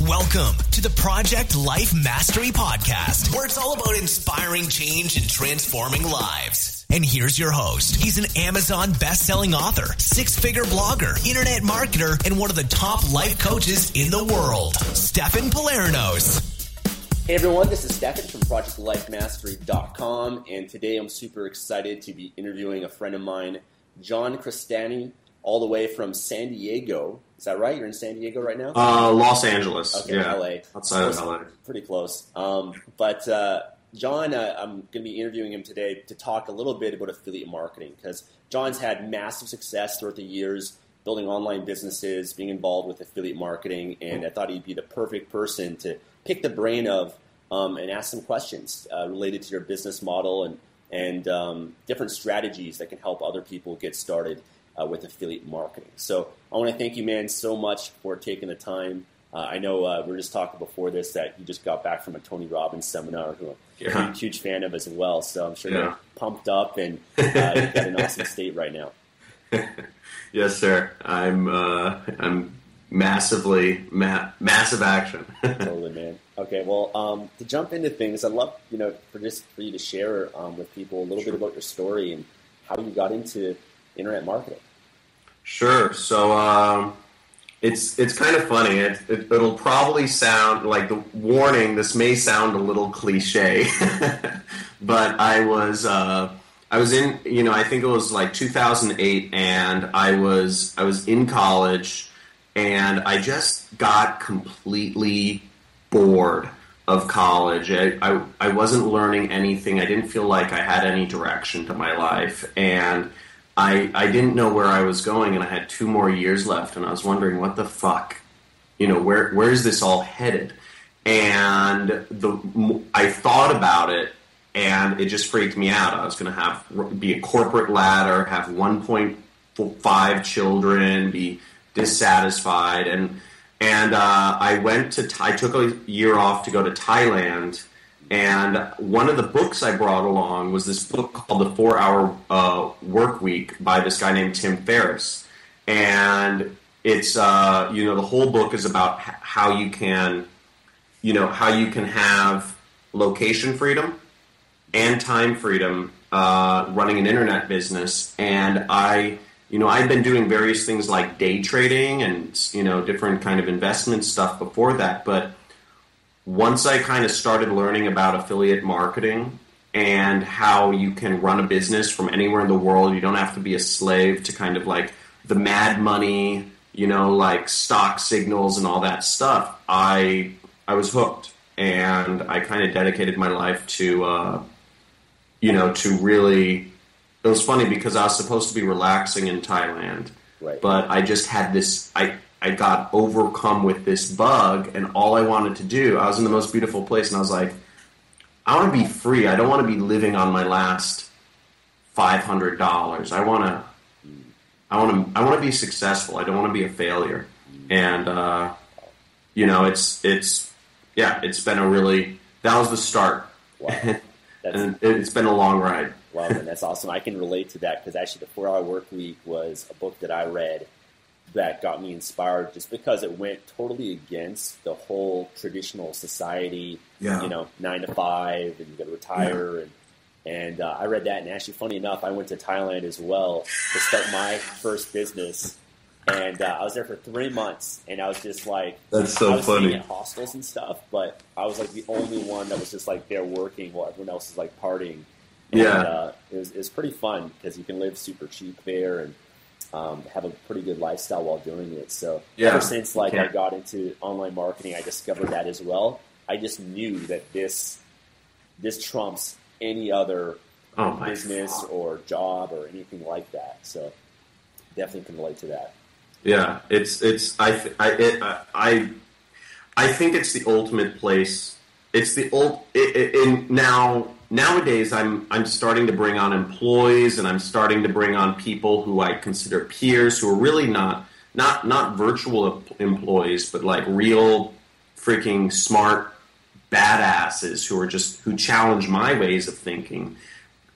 Welcome to the Project Life Mastery Podcast, where it's all about inspiring change and transforming lives. And here's your host. He's an Amazon best-selling author, six-figure blogger, internet marketer, and one of the top life coaches in the world, Stefan Pylarinos. Hey everyone, this is Stefan from ProjectLifeMastery.com, and today I'm super excited to be interviewing a friend of mine, John Crestani, all the way from San Diego. Is that right? You're in San Diego right now? Uh, Los Angeles. Okay, yeah. LA. Outside of LA. Pretty close. Um, but uh, John, uh, I'm going to be interviewing him today to talk a little bit about affiliate marketing because John's had massive success throughout the years building online businesses, being involved with affiliate marketing, and I thought he'd be the perfect person to pick the brain of um, and ask some questions uh, related to your business model and and um, different strategies that can help other people get started uh, with affiliate marketing. So I want to thank you, man, so much for taking the time. Uh, I know uh, we were just talking before this that you just got back from a Tony Robbins seminar, who I'm Yeah. a huge, fan of as well. So I'm sure Yeah. you're pumped up and uh, an awesome state right now. Yes, sir. I'm uh, I'm massively ma- massive action. totally, man. Okay, well, um, to jump into things, I'd love you know for just for you to share um, with people a little bit about your story and how you got into internet marketing. Sure. So um, it's it's kind of funny. It, it, it'll probably sound like the warning. This may sound a little cliche, but I was uh, I was in you know I think it was like 2008, and I was I was in college, and I just got completely bored of college. I, I, I wasn't learning anything. I didn't feel like I had any direction to my life, and I I didn't know where I was going, and I had two more years left, and I was wondering what the fuck, you know, where where is this all headed? And the I thought about it, and it just freaked me out. I was going to have be a corporate ladder, have 1.5 children, be dissatisfied, and and uh, I went to I took a year off to go to Thailand. And one of the books I brought along was this book called The Four Hour uh, Work Week by this guy named Tim Ferriss. And it's, uh, you know, the whole book is about how you can, you know, how you can have location freedom and time freedom uh, running an internet business. And I, you know, I've been doing various things like day trading and, you know, different kind of investment stuff before that. But once I kind of started learning about affiliate marketing and how you can run a business from anywhere in the world, you don't have to be a slave to kind of like the mad money, you know, like stock signals and all that stuff. I I was hooked, and I kind of dedicated my life to, uh, you know, to really. It was funny because I was supposed to be relaxing in Thailand, Right. but I just had this. I I got overcome with this bug, and all I wanted to do. I was in the most beautiful place, and I was like, I want to be free. I don't want to be living on my last five hundred dollars. I want to. I want to. I want to be successful. I don't want to be a failure. And uh, you know, it's it's yeah, it's been a really that was the start, Wow. And it, it's been a long ride. Wow, man, that's awesome. I can relate to that because actually, the Four Hour Work Week was a book that I read that got me inspired just because it went totally against the whole traditional society. Yeah. You know, nine to five, and you got to retire, and and uh, I read that. And actually, funny enough, I went to Thailand as well to start my first business. and uh, I was there for three months, and I was just like, That's so I was funny. at hostels and stuff, but I was like the only one that was just like there working while everyone else is like partying. And, Yeah. uh, it was, it was pretty fun because you can live super cheap there and um, have a pretty good lifestyle while doing it. So Yeah. ever since like I got into online marketing, I discovered that as well. I just knew that this this trumps any other Oh business or job or anything like that. So definitely can relate to that. Yeah, it's it's I th- I it, I I think it's the ultimate place. It's the old it, it, in now nowadays. I'm I'm starting to bring on employees, and I'm starting to bring on people who I consider peers, who are really not not not virtual employees, but like real freaking smart badasses who are just who challenge my ways of thinking.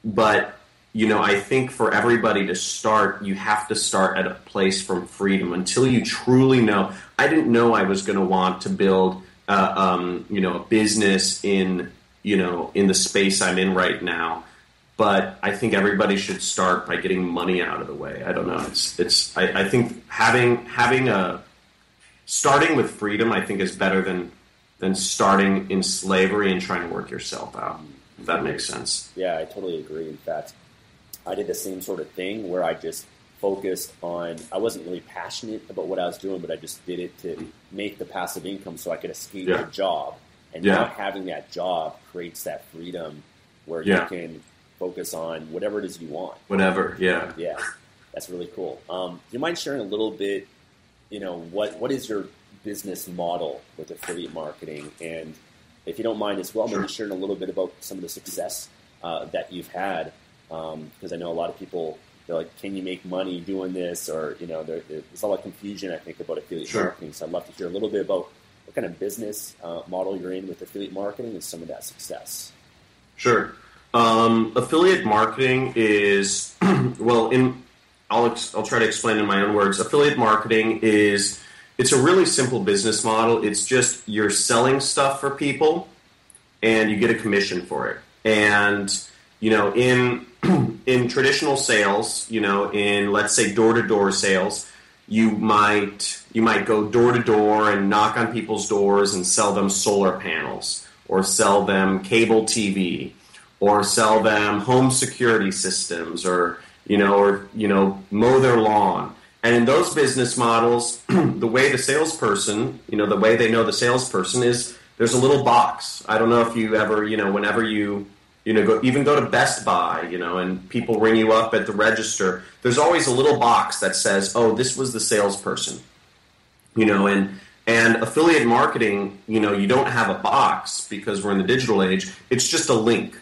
But you know, I think for everybody to start, you have to start at a place from freedom until you truly know. I didn't know I was going to want to build, uh, um, you know, a business in, you know, in the space I'm in right now. But I think everybody should start by getting money out of the way. I don't know. It's, it's. I, I think having having a starting with freedom, I think, is better than than starting in slavery and trying to work yourself out. If that makes sense. Yeah, I totally agree. In fact, I did the same sort of thing where I just focused on. I wasn't really passionate about what I was doing, but I just did it to make the passive income so I could escape Yeah. the job. And Yeah. not having that job creates that freedom where Yeah. you can focus on whatever it is you want. Whatever. Yeah. Yeah, that's really cool. Um, do you mind sharing a little bit? You know, what what is your business model with affiliate marketing? And if you don't mind as well, maybe sharing a little bit about some of the success uh, that you've had, because I know a lot of people they're like, "Can you make money doing this?" Or you know, there, there's a lot of confusion I think about affiliate Sure. marketing. So I'd love to hear a little bit about what kind of business uh, model you're in with affiliate marketing and some of that success. Sure. Um, affiliate marketing is well. In I'll ex- I'll try to explain in my own words. Affiliate marketing is it's a really simple business model. It's just you're selling stuff for people, and you get a commission for it. And you know, in in traditional sales, you know, in let's say door to door sales, you might you might go door to door and knock on people's doors and sell them solar panels or sell them cable TV or sell them home security systems or you know or you know mow their lawn. And in those business models the way the salesperson you know the way they know the salesperson is there's a little box. I don't know if you ever you know whenever you you know go, even go to best buy you know and people ring you up at the register there's always a little box that says oh this was the salesperson you know and and affiliate marketing you know you don't have a box because we're in the digital age it's just a link.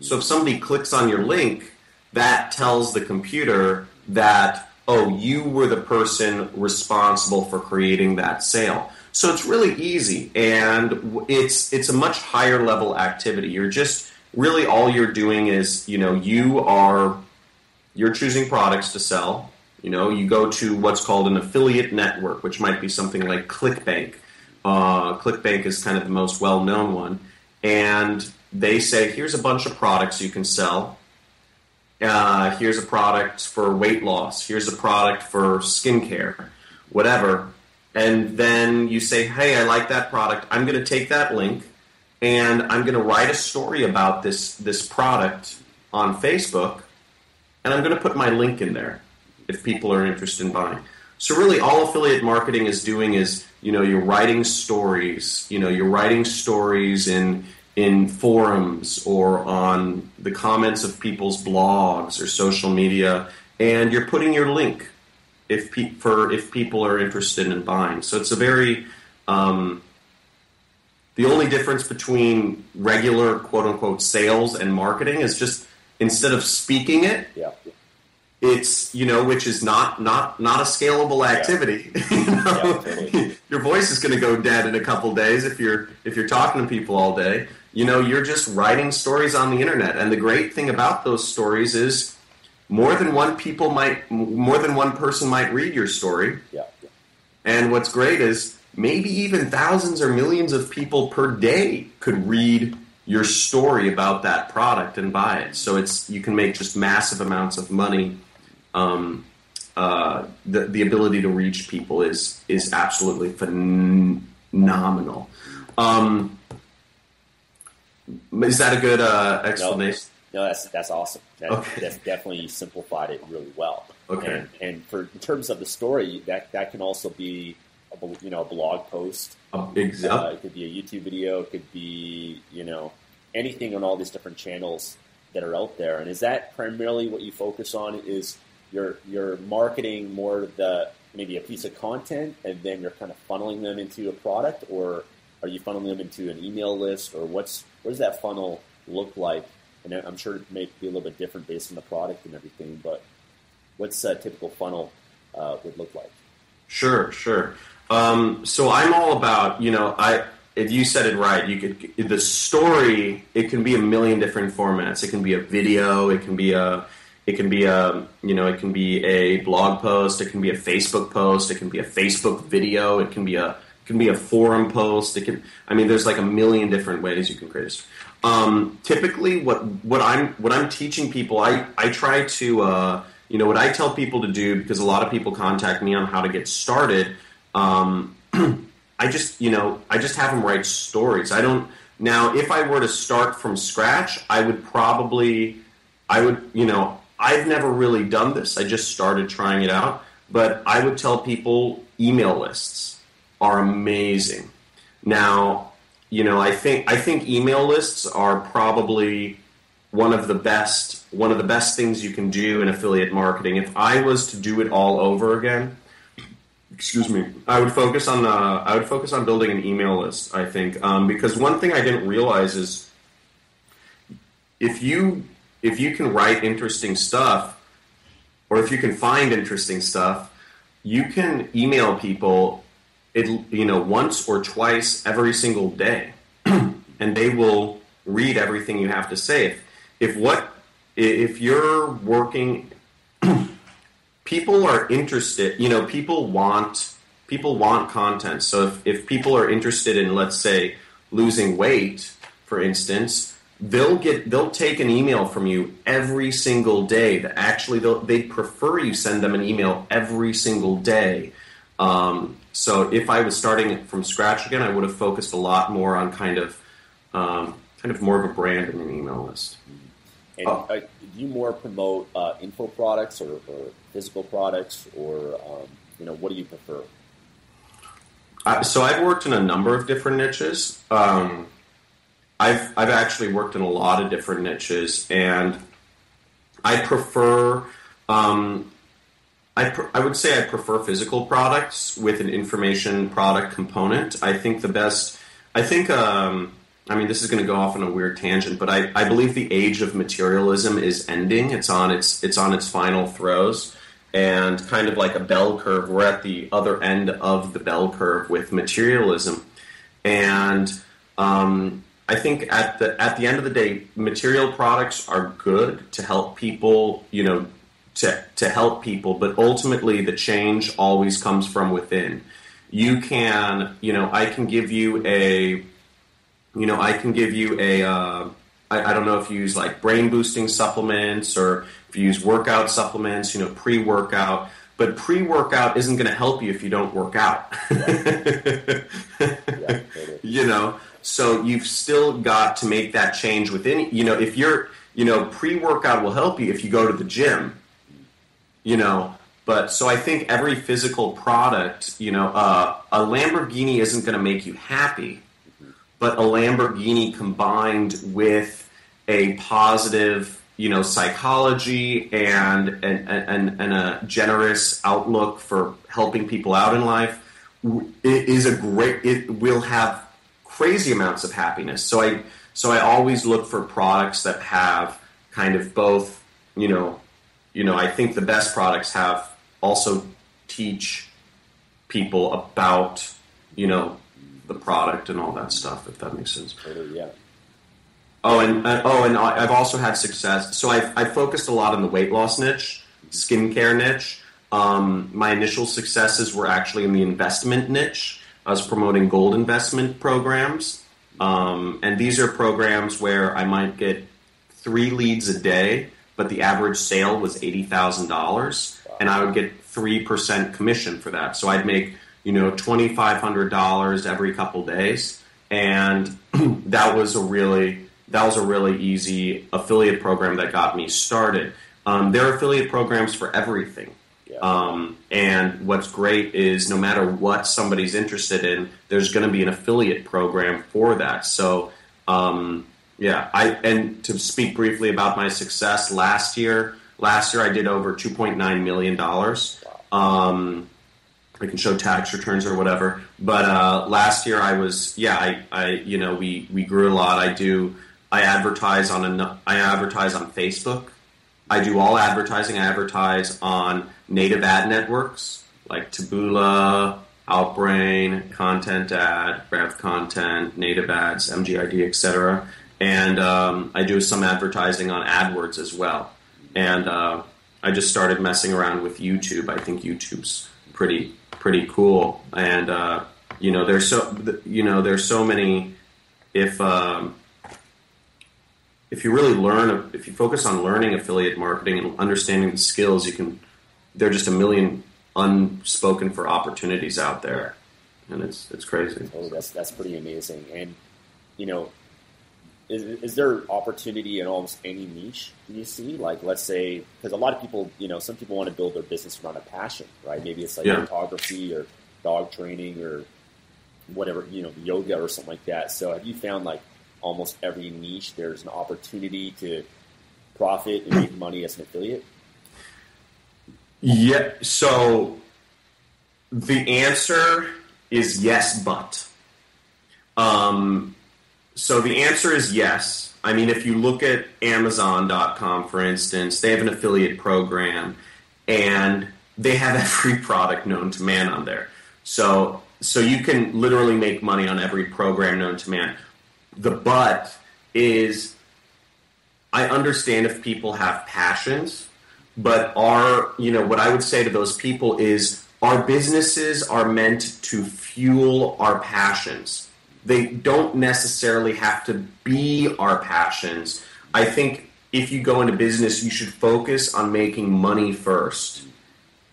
So if somebody clicks on your link that tells the computer that oh you were the person responsible for creating that sale. So it's really easy and it's it's a much higher level activity. You're just really all you're doing is you know you are you're choosing products to sell. You know, you go to what's called an affiliate network, which might be something like ClickBank. Uh, ClickBank is kind of the most well-known one, and they say, "Here's a bunch of products you can sell. Uh, here's a product for weight loss. Here's a product for skincare, whatever." And then you say, "Hey, I like that product. I'm going to take that link." And I'm going to write a story about this this product on Facebook, and I'm going to put my link in there if people are interested in buying. So really, all affiliate marketing is doing is you know you're writing stories. You know you're writing stories in in forums or on the comments of people's blogs or social media, and you're putting your link if pe- for if people are interested in buying. So it's a very um, the only difference between regular quote unquote sales and marketing is just instead of speaking it, Yeah, it's you know which is not not not a scalable activity. you know? Yeah, totally. Your voice is going to go dead in a couple days if you're if you're talking to people all day. You know, you're just writing stories on the internet, and the great thing about those stories is more than one people might more than one person might read your story. yeah, And what's great is maybe even thousands or millions of people per day could read your story about that product and buy it. So it's you can make just massive amounts of money um, uh, the the ability to reach people is is absolutely phenomenal. Um, is that a good uh, explanation? No, no, that's that's awesome. That, Okay. That's definitely simplified it really well. Okay. And, and for in terms of the story, that that can also be a, you know a blog post. Uh, ex- Uh, it could be a YouTube video. It could be you know anything on all these different channels that are out there. And is that primarily what you focus on? Is you're you're marketing more the maybe a piece of content, and then you're kind of funneling them into a product, or are you funneling them into an email list, or what's what does that funnel look like? And I'm sure it may be a little bit different based on the product and everything, but what's a typical funnel uh, would look like? Sure, sure. Um, so I'm all about, you know, I if you said it right, you could the story. It can be a million different formats. It can be a video. It can be a it can be a you know it can be a blog post. It can be a Facebook post. It can be a Facebook video. It can be a it can be a forum post. It can. I mean, there's like a million different ways you can create a story. Um, typically, what what I'm what I'm teaching people, I I try to uh, you know what I tell people to do because a lot of people contact me on how to get started. Um, I just you know I just have them write stories. I don't now if I were to start from scratch, I would probably I would you know I've never really done this. I just started trying it out, but I would tell people email lists are amazing. Now, you know, I think I think email lists are probably one of the best one of the best things you can do in affiliate marketing. If I was to do it all over again, excuse me, I would focus on uh, I would focus on building an email list. I think. Um, because one thing I didn't realize is if you if you can write interesting stuff or if you can find interesting stuff, you can email people it you know once or twice every single day. And they will read everything you have to say. If, if what if you're working people are interested you know people want people want content. So if, if people are interested in let's say losing weight for instance they'll get they'll take an email from you every single day. That actually they prefer you send them an email every single day. Um, so if i was starting from scratch again i would have focused a lot more on kind of um, kind of more of a brand in an email list. And Oh. You more promote uh, info products or, or physical products, or um, you know, what do you prefer? Uh, so I've worked in a number of different niches. Um, I've I've actually worked in a lot of different niches, and I prefer. Um, I, pr- I would say I prefer physical products with an information product component. I think the best. I think. Um, I mean, this is going to go off on a weird tangent, but I, I believe the age of materialism is ending. It's on its it's on its final throes, and kind of like a bell curve, we're at the other end of the bell curve with materialism, and um, I think at the at the end of the day, material products are good to help people, you know, to to help people, but ultimately the change always comes from within. You can, you know, I can give you a you know, I can give you a. Uh, I, I don't know if you use like brain boosting supplements or if you use workout supplements, you know, pre workout. But pre workout isn't going to help you if you don't work out. You know, so you've still got to make that change within. You know, if you're, you know, pre workout will help you if you go to the gym. You know, but so I think every physical product, you know, uh, a Lamborghini isn't going to make you happy but a Lamborghini combined with a positive, you know, psychology and and, and, and a generous outlook for helping people out in life is a great. It will have crazy amounts of happiness. So I so I always look for products that have kind of both, you know, you know. I think the best products have also teach people about, you know, the product and all that stuff. If that makes sense. Totally, yeah. Oh, and uh, oh, and I- I've also had success. So I've, I've focused a lot on the weight loss niche, skincare niche. Um, my initial successes were actually in the investment niche. I was promoting gold investment programs, um, and these are programs where I might get three leads a day but the average sale was eighty thousand dollars, and I would get three percent commission for that. So I'd make you know twenty five hundred dollars every couple days, and that was a really that was a really easy affiliate program that got me started. Um, there are affiliate programs for everything. Yeah. Um, and what's great is no matter what somebody's interested in, there's going to be an affiliate program for that. So, um, yeah, I and to speak briefly about my success last year. Last year, I did over 2.9 million dollars. Um, I can show tax returns or whatever. But uh, last year, I was yeah, I, I you know we we grew a lot. I do I advertise on a I advertise on Facebook. I do all advertising. I advertise on native ad networks like Taboola, Outbrain, Content Ad, Rev Content, Native Ads, MGID, etc. And um, I do some advertising on AdWords as well. And uh, I just started messing around with YouTube. I think YouTube's pretty pretty cool. And uh, you know, there's so you know there's so many. If um, if you really learn, if you focus on learning affiliate marketing and understanding the skills, you can. There are just a million unspoken for opportunities out there, and it's it's crazy. Oh, that's that's pretty amazing. And you know, is, is there opportunity in almost any niche do you see? Like, let's say, because a lot of people, you know, some people want to build their business around a passion, right? Maybe it's like Yeah. photography or dog training or whatever, you know, yoga or something like that. So, have you found like almost every niche there's an opportunity to profit and make money as an affiliate? Yeah. So the answer is yes, but. Um, so the answer is yes. I mean, if you look at Amazon.com, for instance, they have an affiliate program, and they have every product known to man on there. So so you can literally make money on every program known to man. The but is I understand if people have passions, but our, you know, what I would say to those people is our businesses are meant to fuel our passions. They don't necessarily have to be our passions. I think if you go into business, you should focus on making money first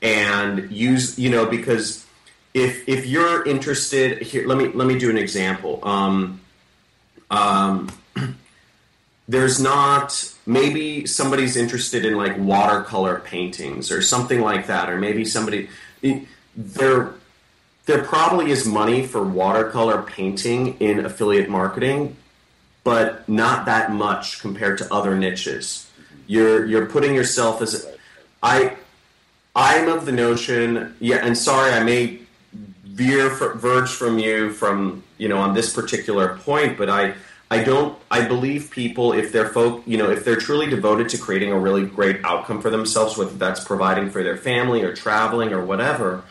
and use, you know, because if if you're interested here, let me let me do an example. Um, um, there's not maybe somebody's interested in like watercolor paintings or something like that or maybe somebody it- there probably is money for watercolor painting in affiliate marketing but not that much compared to other niches. You're you're putting yourself as i i'm of the notion yeah and sorry i may veer fr- verge from you from you know on this particular point but i i don't i believe people if they're folk you know if they're truly devoted to creating a really great outcome for themselves whether that's providing for their family or traveling or whatever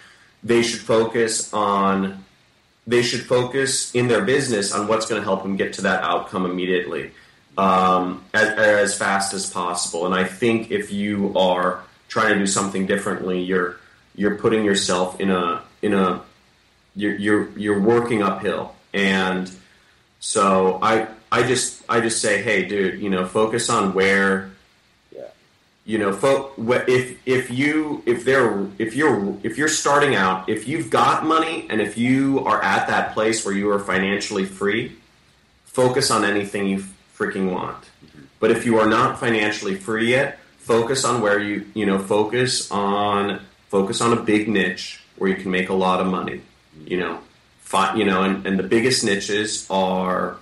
they should focus on they should focus in their business on what's going to help them get to that outcome immediately um, as, as fast as possible and i think if you are trying to do something differently you're you're putting yourself in a in a you're you're you're working uphill and so i i just i just say hey dude you know focus on where. You know if if you if they're if you're if you're starting out if you've got money and if you are at that place where you are financially free focus on anything you freaking want. But if you are not financially free yet focus on where you you know focus on focus on a big niche where you can make a lot of money you know. Fi- you know and, and the biggest niches are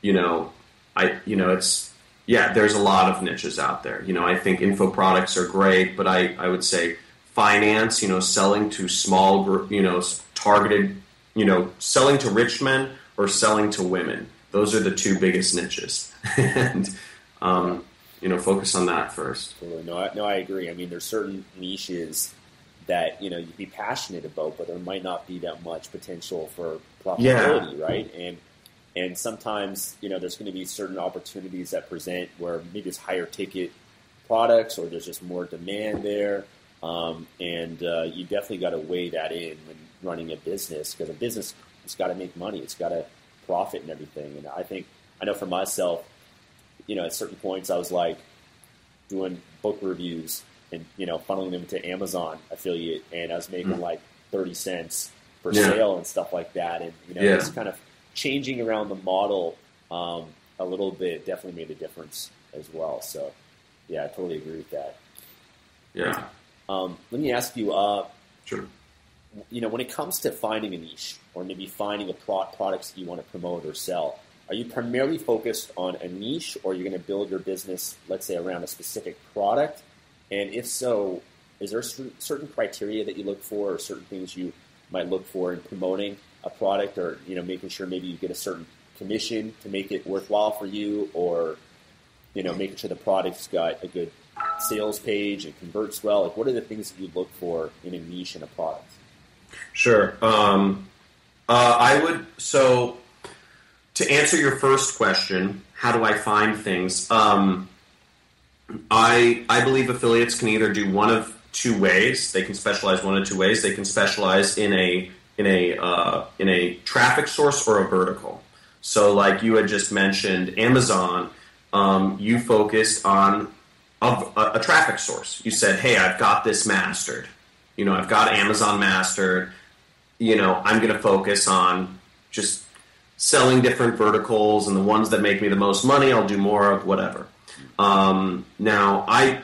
you know i you know it's yeah there's a lot of niches out there. You know i think info products are great but i i would say finance you know selling to small group you know targeted you know selling to rich men or selling to women. Those are the two biggest niches. And um, you know focus on that first. No, I, no, I agree. I mean, there's certain niches that you know you'd be passionate about, but there might not be that much potential for profitability, right? And and sometimes you know there's going to be certain opportunities that present where maybe it's higher ticket products or there's just more demand there, um, and uh, you definitely got to weigh that in when running a business because a business it's got to make money, it's got to profit and everything. And I think I know for myself, you know, at certain points I was like doing book reviews and you know funneling them to Amazon affiliate, and I was making mm. like thirty cents per yeah. sale and stuff like that, and you know yeah. just kind of changing around the model um, a little bit definitely made a difference as well. So yeah, I totally agree with that. Yeah. Um, let me ask you. Uh, sure. You know, when it comes to finding a niche or maybe finding a pro- products that you want to promote or sell, are you primarily focused on a niche, or you're you going to build your business, let's say, around a specific product? And if so, is there certain criteria that you look for, or certain things you might look for in promoting a product, or you know, making sure maybe you get a certain commission to make it worthwhile for you, or you know, making sure the product's got a good sales page and converts well? Like, what are the things that you look for in a niche in a product? Sure. Um, uh, I would so to answer your first question, how do I find things? Um, I I believe affiliates can either do one of two ways. They can specialize one of two ways. They can specialize in a in a uh, in a traffic source or a vertical. So, like you had just mentioned, Amazon, um, you focused on a, a, traffic source. You said, "Hey, I've got this mastered. You know, I've got Amazon mastered. You know, I'm going to focus on just selling different verticals and the ones that make me the most money, I'll do more of whatever. Um, now, I,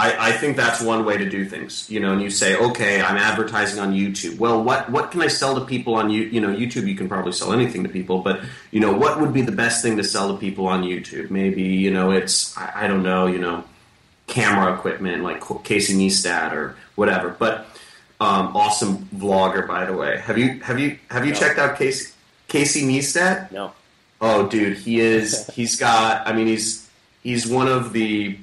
I, I think that's one way to do things. You know, and you say, okay, I'm advertising on YouTube. Well, what what can I sell to people on you? You know, YouTube you can probably sell anything to people, but you know, what would be the best thing to sell to people on YouTube? Maybe you know, it's I, I don't know, you know, camera equipment like Casey Neistat or whatever. But um, awesome vlogger, by the way. Have you have you have you no. checked out Casey? Casey Neistat? No. Oh, dude, he is. He's got. I mean, he's he's one of the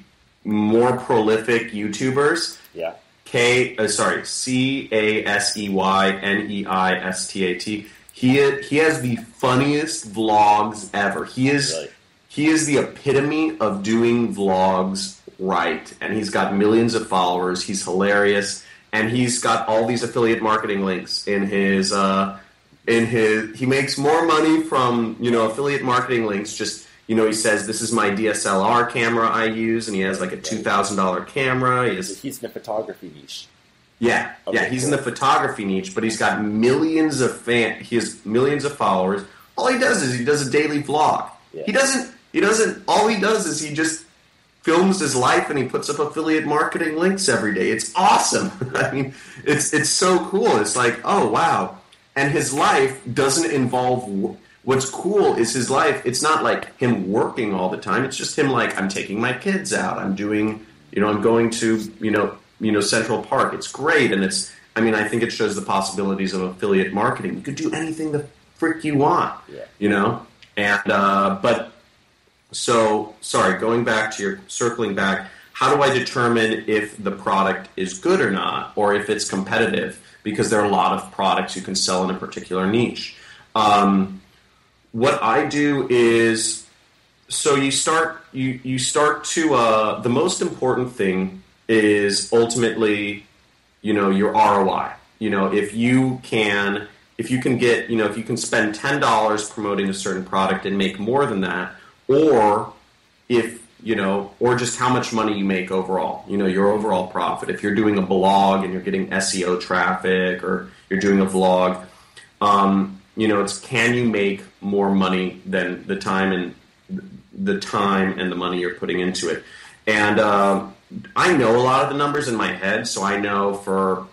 more prolific YouTubers. Yeah. K. Uh, sorry, C A S E Y N E I S T A T. He he has the funniest vlogs ever. He is really? he is the epitome of doing vlogs right, and he's got millions of followers. He's hilarious, and he's got all these affiliate marketing links in his. Uh, in his he makes more money from you know affiliate marketing links just you know he says this is my DSLR camera I use and he has like a two thousand dollar camera. He has, he's in the photography niche. Yeah. Okay, yeah he's cool. in the photography niche but he's got millions of fan he has millions of followers. All he does is he does a daily vlog. Yeah. he doesn't he doesn't all he does is he just films his life and he puts up affiliate marketing links every day. It's awesome. I mean it's it's so cool. It's like oh wow. And his life doesn't involve what's cool is his life it's not like him working all the time it's just him like i'm taking my kids out i'm doing you know i'm going to you know you know central park it's great and it's i mean i think it shows the possibilities of affiliate marketing you could do anything the frick you want yeah. you know and uh, but so sorry going back to your circling back how do i determine if the product is good or not or if it's competitive because there are a lot of products you can sell in a particular niche. Um, what I do is so you start you you start to uh, the most important thing is ultimately you know your ROI. You know if you can if you can get you know if you can spend ten dollars promoting a certain product and make more than that, or if you know, or just how much money you make overall, you know, your overall profit. If you're doing a blog and you're getting SEO traffic or you're doing a vlog, um, you know, it's can you make more money than the time and the time and the money you're putting into it. And uh, I know a lot of the numbers in my head, so I know for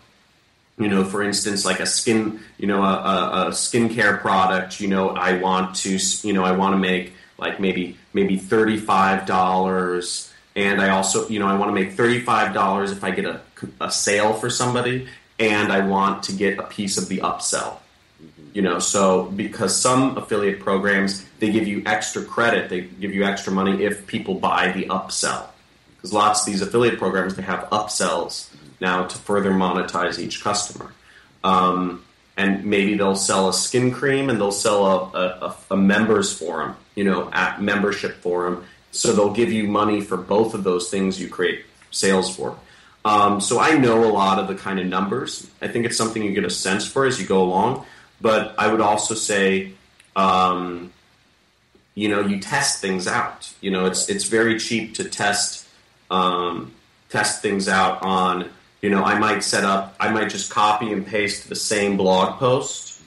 you know, for instance, like a skin, you know, a, a, a skincare product, you know, I want to, you know, I want to make like maybe maybe thirty five dollars, and I also you know I want to make thirty five dollars if I get a, a sale for somebody, and I want to get a piece of the upsell. You know, so because some affiliate programs they give you extra credit, they give you extra money if people buy the upsell. Because lots of these affiliate programs they have upsells now to further monetize each customer. Um, and maybe they'll sell a skin cream and they'll sell a, a, a members forum, you know, at membership forum. So they'll give you money for both of those things you create sales for. Um, so I know a lot of the kind of numbers. I think it's something you get a sense for as you go along. But I would also say, um, you know, you test things out. You know, it's it's very cheap to test um, test things out on. You know, I might set up. I might just copy and paste the same blog post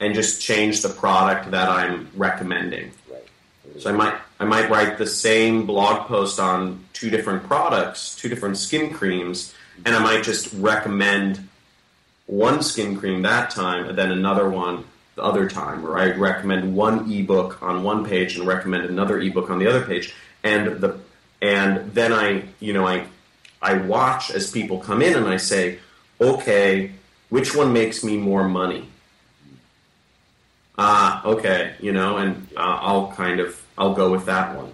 and just change the product that I'm recommending. Right. So I might I might write the same blog post on two different products, two different skin creams, and I might just recommend one skin cream that time and then another one the other time, or I recommend one ebook on one page and recommend another ebook on the other page, and the and then I you know I I watch as people come in and I say, okay, which one makes me more money? Ah, okay, you know, and uh, I'll kind of I'll go with that one.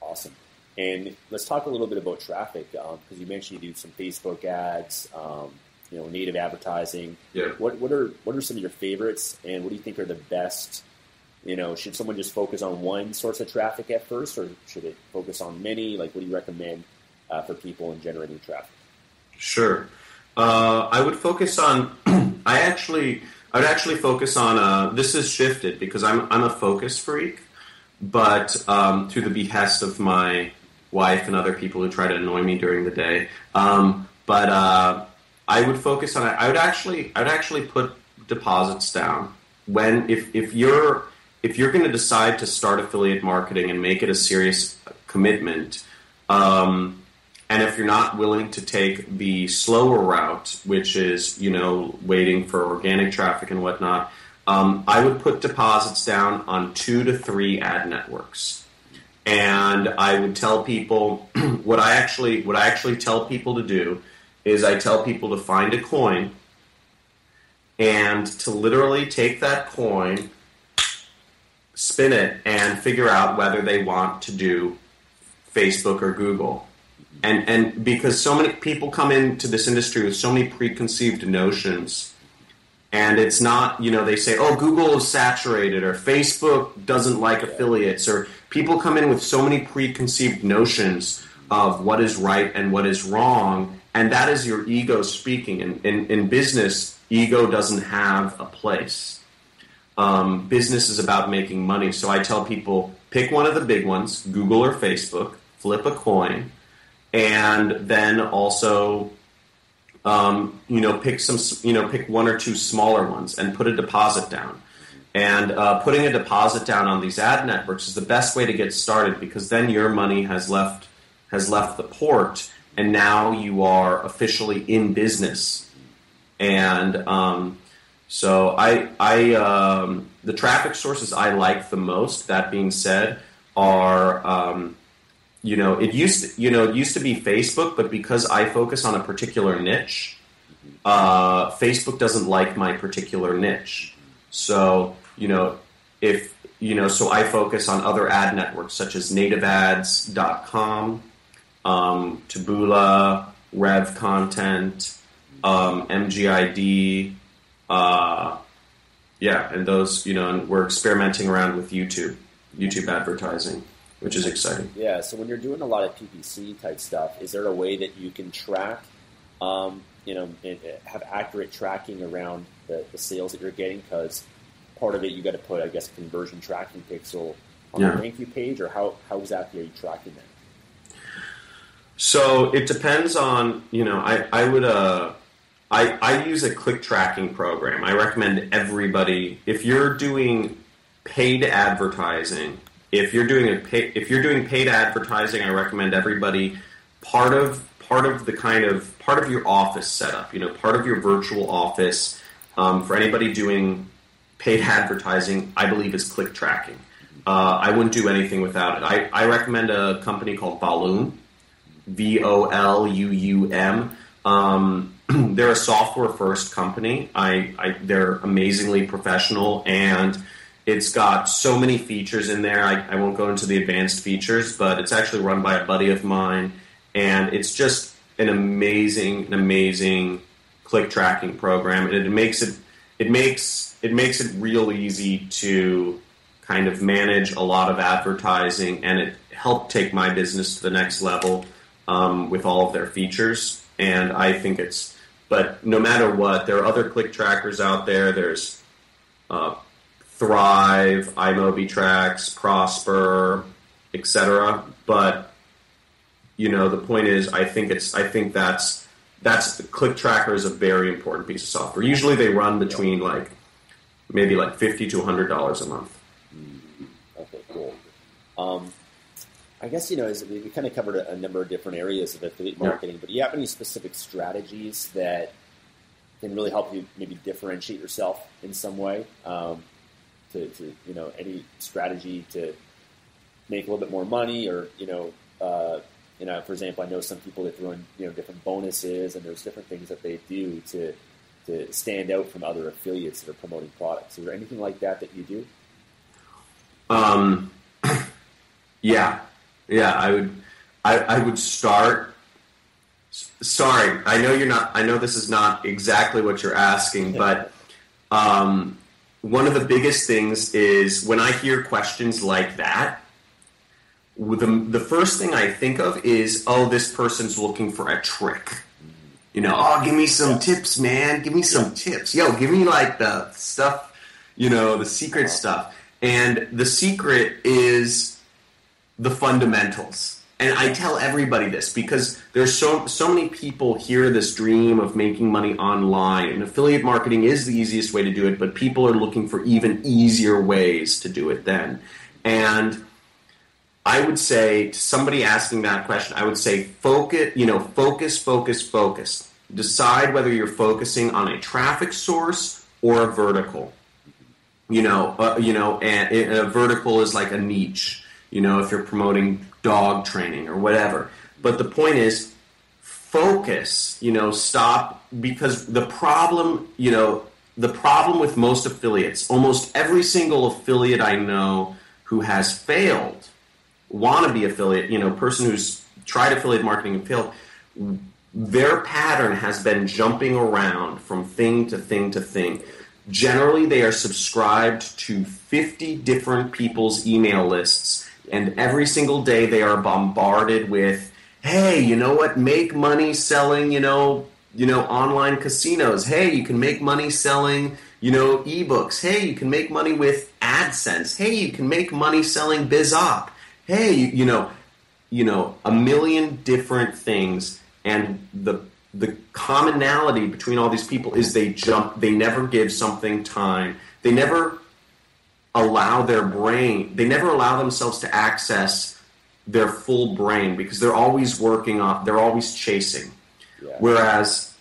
Awesome. And let's talk a little bit about traffic because um, you mentioned you do some Facebook ads, um, you know, native advertising. Yeah. What what are what are some of your favorites, and what do you think are the best? You know, should someone just focus on one source of traffic at first, or should it focus on many? Like, what do you recommend uh, for people in generating traffic? Sure. Uh, I would focus on. I actually, I would actually focus on. Uh, this is shifted because I'm I'm a focus freak, but um, through the behest of my wife and other people who try to annoy me during the day. Um, but uh, I would focus on. I would actually, I would actually put deposits down when if if you're if you're going to decide to start affiliate marketing and make it a serious commitment. Um, and if you're not willing to take the slower route, which is you know waiting for organic traffic and whatnot, um, I would put deposits down on two to three ad networks, and I would tell people what I actually what I actually tell people to do is I tell people to find a coin and to literally take that coin, spin it, and figure out whether they want to do Facebook or Google. And and because so many people come into this industry with so many preconceived notions, and it's not you know they say oh Google is saturated or Facebook doesn't like affiliates or people come in with so many preconceived notions of what is right and what is wrong, and that is your ego speaking. In in, in business, ego doesn't have a place. Um, business is about making money. So I tell people pick one of the big ones, Google or Facebook, flip a coin and then also um, you know pick some you know pick one or two smaller ones and put a deposit down and uh, putting a deposit down on these ad networks is the best way to get started because then your money has left has left the port and now you are officially in business and um, so I I um, the traffic sources I like the most that being said are um, you know, it used to, you know it used to be Facebook, but because I focus on a particular niche, uh, Facebook doesn't like my particular niche. So you know, if you know, so I focus on other ad networks such as NativeAds.com, um, Taboola, Rev Content, um, MGID. Uh, yeah, and those you know, and we're experimenting around with YouTube, YouTube advertising which is exciting. Yeah. So when you're doing a lot of PPC type stuff, is there a way that you can track, um, you know, have accurate tracking around the, the sales that you're getting? Because part of it, you got to put, I guess, conversion tracking pixel on yeah. the thank you page, or how how exactly are you tracking that? So it depends on, you know, I I would uh. I, I use a click tracking program. I recommend everybody, if you're doing paid advertising, if you're doing a pay, if you're doing paid advertising, I recommend everybody part of part of the kind of part of your office setup. You know, part of your virtual office um, for anybody doing paid advertising. I believe is click tracking. Uh, I wouldn't do anything without it. I, I recommend a company called Voluum, V O L U U M. Um, they're a software first company. I, I, they're amazingly professional and it's got so many features in there. I, I, won't go into the advanced features, but it's actually run by a buddy of mine, and it's just an amazing, an amazing click tracking program, and it makes it it makes it makes it real easy to kind of manage a lot of advertising, and it helped take my business to the next level um, with all of their features. And I think it's, but no matter what, there are other click trackers out there. There's uh, Thrive, iMobiTrax, Prosper, etc. But you know, the point is, I think it's, I think that's that's the Click Tracker is a very important piece of software. Usually, they run between like maybe like fifty to hundred dollars a month. Okay, cool. Um, I guess you know as we, we kind of covered a, a, number of different areas of affiliate marketing, yeah. but do you have any specific strategies that can really help you maybe differentiate yourself in some way? Um, to, to, you know any strategy to make a little bit more money, or you know, uh, you know, for example, I know some people that throw in you know different bonuses, and there's different things that they do to to stand out from other affiliates that are promoting products. Is there anything like that that you do? Um, yeah, yeah, I would, I, I would start. Sorry, I know you're not. I know this is not exactly what you're asking, but um, one of the biggest things is when I hear questions like that. The, the first thing I think of is, oh, this person's looking for a trick. You know, oh, give me some tips, man. Give me some tips. Yo, give me like the stuff, you know, the secret stuff. And the secret is the fundamentals. And I tell everybody this because there's so so many people hear this dream of making money online, and affiliate marketing is the easiest way to do it. But people are looking for even easier ways to do it. Then, and I would say to somebody asking that question, I would say focus. You know, focus, focus, focus. Decide whether you're focusing on a traffic source or a vertical. You know, uh, you know, and a vertical is like a niche you know, if you're promoting dog training or whatever. But the point is, focus, you know, stop because the problem, you know, the problem with most affiliates, almost every single affiliate I know who has failed, wannabe affiliate, you know, person who's tried affiliate marketing and failed, their pattern has been jumping around from thing to thing to thing. Generally, they are subscribed to 50 different people's email lists and every single day they are bombarded with, hey, you know what? Make money selling, you know, you know, online casinos. Hey, you can make money selling, you know, ebooks. Hey, you can make money with AdSense. Hey, you can make money selling BizOp. Hey, you, you know, you know, a million different things, and the the commonality between all these people is they jump. They never give something time. They never allow their brain, they never allow themselves to access their full brain because they're always working off, they're always chasing. Yeah. Whereas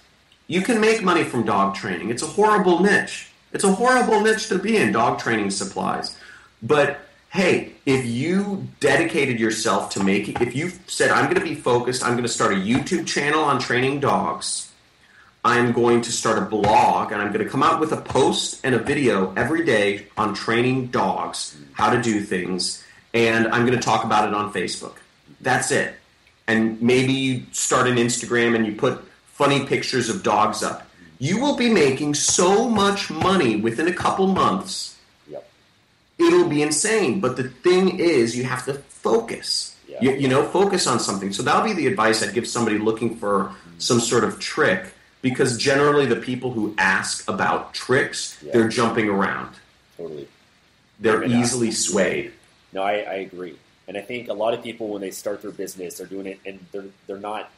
you can make money from dog training. It's a horrible niche. It's a horrible niche to be in, dog training supplies. But hey, if you dedicated yourself to making, if you said, I'm going to be focused, I'm going to start a YouTube channel on training dogs I'm going to start a blog and I'm going to come out with a post and a video every day on training dogs, how to do things, and I'm going to talk about it on Facebook. That's it. And maybe you start an Instagram and you put funny pictures of dogs up. You will be making so much money within a couple months. Yep. It'll be insane. But the thing is, you have to focus. You, you know, focus on something. So that'll be the advice I'd give somebody looking for some sort of trick because generally the people who ask about tricks, yeah. they're jumping around. Totally. They're easily swayed. No, I, I, agree. And I think a lot of people, when they start their business, they're doing it and they're, they're not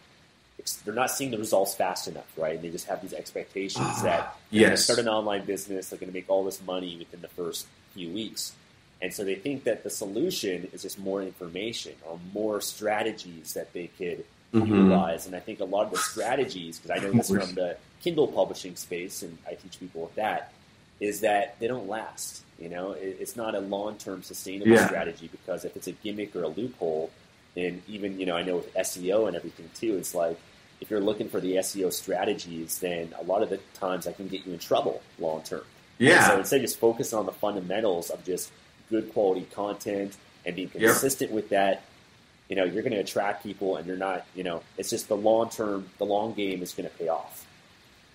they're not seeing the results fast enough, right? And they just have these expectations uh, that they're yes. going to start an online business, they're going to make all this money within the first few weeks. And so they think that the solution is just more information or more strategies that they could mm-hmm. utilize. And I think a lot of the strategies, because I know this from the Kindle publishing space, and I teach people with that, is that they don't last. You know, it's not a long-term sustainable yeah. strategy because if it's a gimmick or a loophole, then even you know, I know with SEO and everything too, it's like if you're looking for the SEO strategies, then a lot of the times I can get you in trouble long term. Yeah. And so instead, just focus on the fundamentals of just good quality content and being consistent yep. with that you know, you're going to attract people and you're not, you know, it's just the long term, the long game is going to pay off.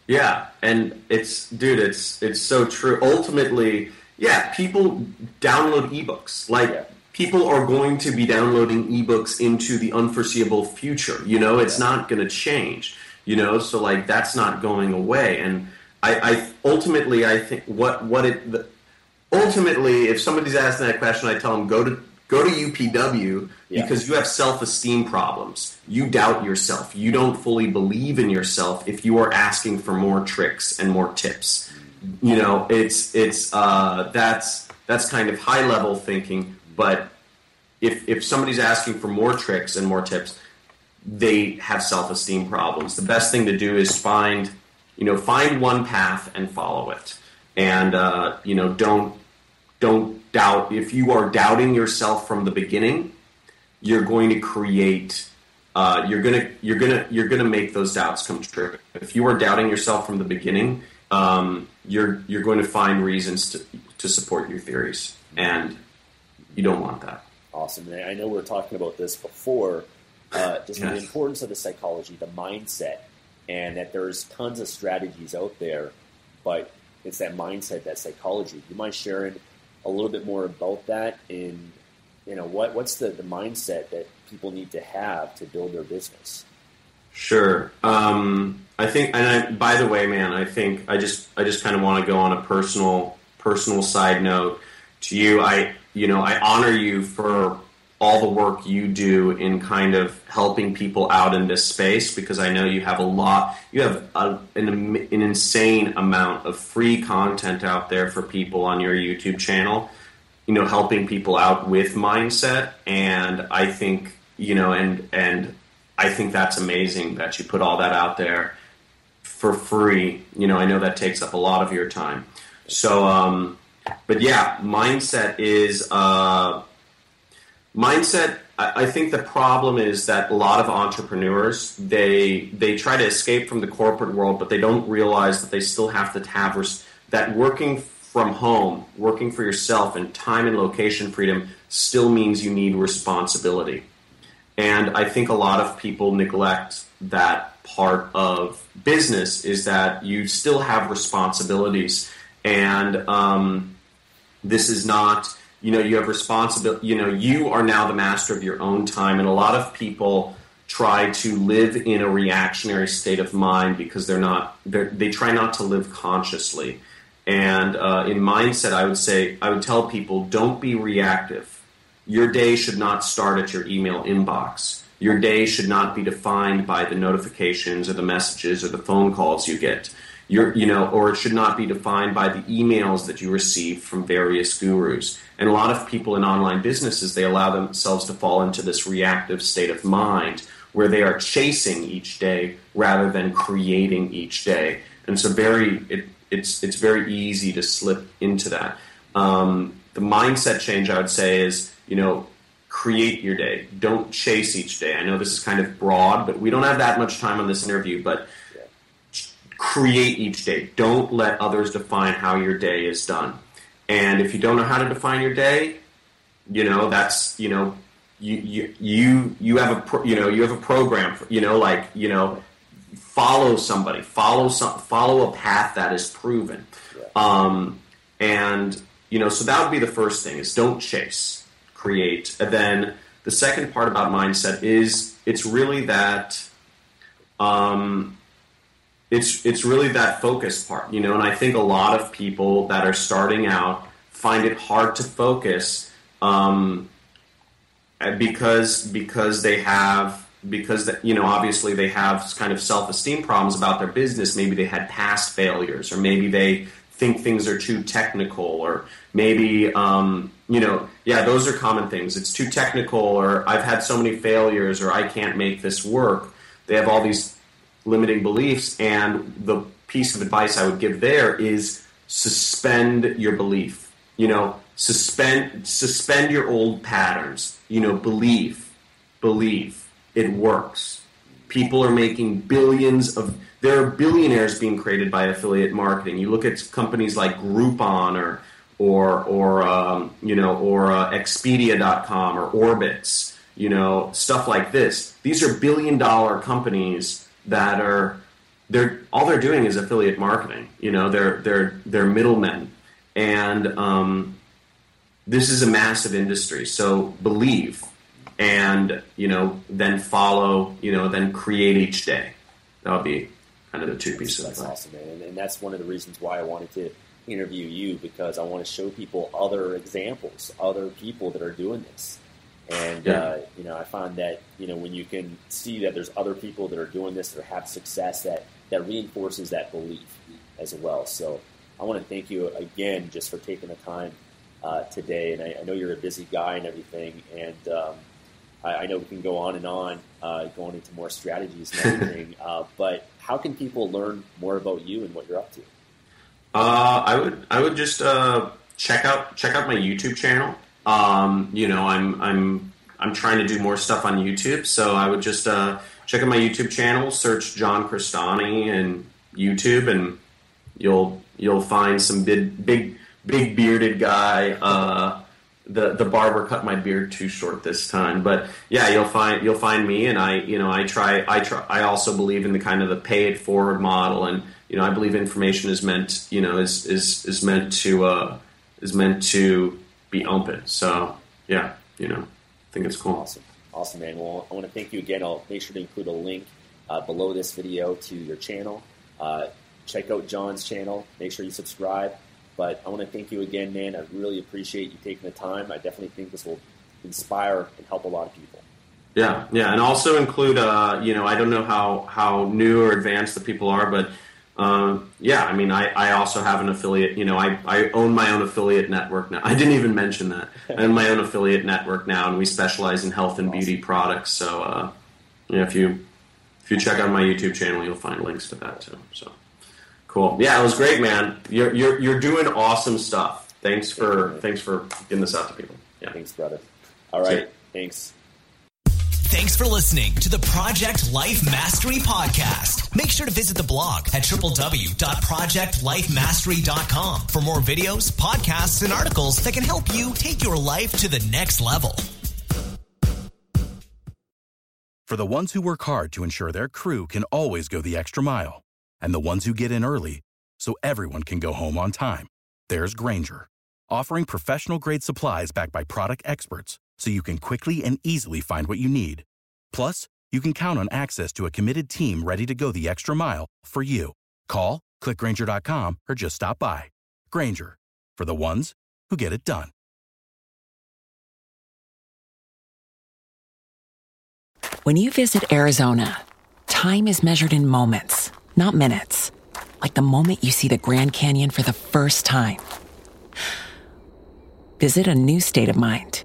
Yeah. And it's, dude, it's, it's so true. Ultimately, yeah, people download ebooks. Like, yeah. people are going to be downloading ebooks into the unforeseeable future. You know, it's yeah. not going to change, you know, so like that's not going away. And I, I ultimately, I think what, what it, the, ultimately, if somebody's asking that question, I tell them go to go to UPW because you have self-esteem problems. You doubt yourself. You don't fully believe in yourself if you are asking for more tricks and more tips. You know, it's it's uh, that's that's kind of high level thinking. But if if somebody's asking for more tricks and more tips, they have self-esteem problems. The best thing to do is find, you know, find one path and follow it, and uh, you know, don't don't doubt. If you are doubting yourself from the beginning, you're going to create. Uh, you're gonna you're gonna you're gonna make those doubts come true. If you are doubting yourself from the beginning, um, you're you're going to find reasons to to support your theories, and you don't want that. Awesome. And I know we were talking about this before, uh, just the importance of the psychology, the mindset, and that there's tons of strategies out there, but it's that mindset, that psychology. You mind sharing a little bit more about that? In you know, what what's the, the mindset that people need to have to build their business? Sure. Um, I think, and I, by the way, man, I think I just I just kind of want to go on a personal personal side note to you. I you know I honor you for all the work you do in kind of helping people out in this space because I know you have a lot. You have a, an, an insane amount of free content out there for people on your YouTube channel you know helping people out with mindset and i think you know and and i think that's amazing that you put all that out there for free you know i know that takes up a lot of your time so um but yeah mindset is uh mindset I, think the problem is that a lot of entrepreneurs they they try to escape from the corporate world but they don't realize that they still have to have that working from home working for yourself and time and location freedom still means you need responsibility. And i think a lot of people neglect that part of business is that you still have responsibilities. And um, this is not you know you have responsibility you know you are now the master of your own time and a lot of people try to live in a reactionary state of mind because they're not they're, they try not to live consciously. And uh, in mindset i would say i would tell people don't be reactive. Your day should not start at your email inbox. Your day should not be defined by the notifications or the messages or the phone calls you get. Your, you know, or it should not be defined by the emails that you receive from various gurus. And a lot of people in online businesses, they allow themselves to fall into this reactive state of mind where they are chasing each day rather than creating each day. And so very, it, it's, it's very easy to slip into that. Um, the mindset change, I would say, is, you know, create your day. Don't chase each day. I know this is kind of broad, but we don't have that much time on this interview, but create each day. Don't let others define how your day is done. And if you don't know how to define your day, you know that's you know you you you, you have a pro, you know you have a program for, you know like you know follow somebody follow some follow a path that is proven. Um, and you know so that would be the first thing is don't chase create. And then the second part about mindset is it's really that um, it's it's really that focus part, you know. And I think a lot of people that are starting out find it hard to focus um, because because they have because that you know obviously they have kind of self esteem problems about their business. Maybe they had past failures, or maybe they think things are too technical, or maybe um, you know yeah those are common things. It's too technical, or I've had so many failures, or I can't make this work. They have all these limiting beliefs. And the piece of advice I would give there is suspend your belief. You know, suspend suspend your old patterns. You know, believe, believe it works. People are making billions of. There are billionaires being created by affiliate marketing. You look at companies like Groupon or or or um, you know or uh, Expedia.com or Orbitz. You know stuff like this. These are billion dollar companies that are they're all they're doing is affiliate marketing. You know, they're they're they're middlemen, and um, this is a massive industry. So believe, and you know, then follow. You know, then create each day. That'll be kind of the two pieces of That's awesome, man. And, and that's one of the reasons why I wanted to interview you because I want to show people other examples, other people that are doing this. And Yeah. uh, you know, I find that you know when you can see that there's other people that are doing this or have success, that that reinforces that belief as well. So I want to thank you again just for taking the time uh, today. And I, I know you're a busy guy and everything, and um, I, I know we can go on and on uh, going into more strategies and everything. uh, but how can people learn more about you and what you're up to? Uh, I would I would just uh, check out check out my YouTube channel. Um, you know, I'm I'm I'm trying to do more stuff on YouTube, so I would just uh, check out my YouTube channel, search John Crestani and YouTube, and you'll you'll find some big big big bearded guy. Uh, the the barber cut my beard too short this time, but yeah, you'll find you'll find me, and I you know I try I try I also believe in the kind of the pay it forward model, and you know I believe information is meant you know is is is meant to uh, is meant to be open. So yeah, you know I think it's cool. Awesome. Awesome, man. Well, I want to thank you again. I'll make sure to include a link uh, below this video to your channel. Uh, check out John's channel. Make sure you subscribe. But I want to thank you again, man. I really appreciate you taking the time. I definitely think this will inspire and help a lot of people. Yeah, yeah, and also include. Uh, you know, I don't know how how new or advanced the people are, but um, yeah, I mean, I, I also have an affiliate. You know, I, I own my own affiliate network now. I didn't even mention that. I own my own affiliate network now, and we specialize in health and beauty products. So, uh, yeah, if you if you check out my YouTube channel, you'll find links to that too. So, cool. Yeah, it was great, man. You're you're you're doing awesome stuff. Thanks for thanks for getting this out to people. Yeah. Thanks, brother. All right. Thanks. Thanks for listening to the Project Life Mastery Podcast. Make sure to visit the blog at www.projectlifemastery.com for more videos, podcasts, and articles that can help you take your life to the next level. For the ones who work hard to ensure their crew can always go the extra mile, and the ones who get in early so everyone can go home on time, there's Grainger, offering professional grade supplies backed by product experts so you can quickly and easily find what you need. Plus, you can count on access to a committed team ready to go the extra mile for you. Call, clickgrainger.com, or just stop by. Grainger, for the ones who get it done. When you visit Arizona, time is measured in moments, not minutes. Like the moment you see the Grand Canyon for the first time. Visit a new state of mind.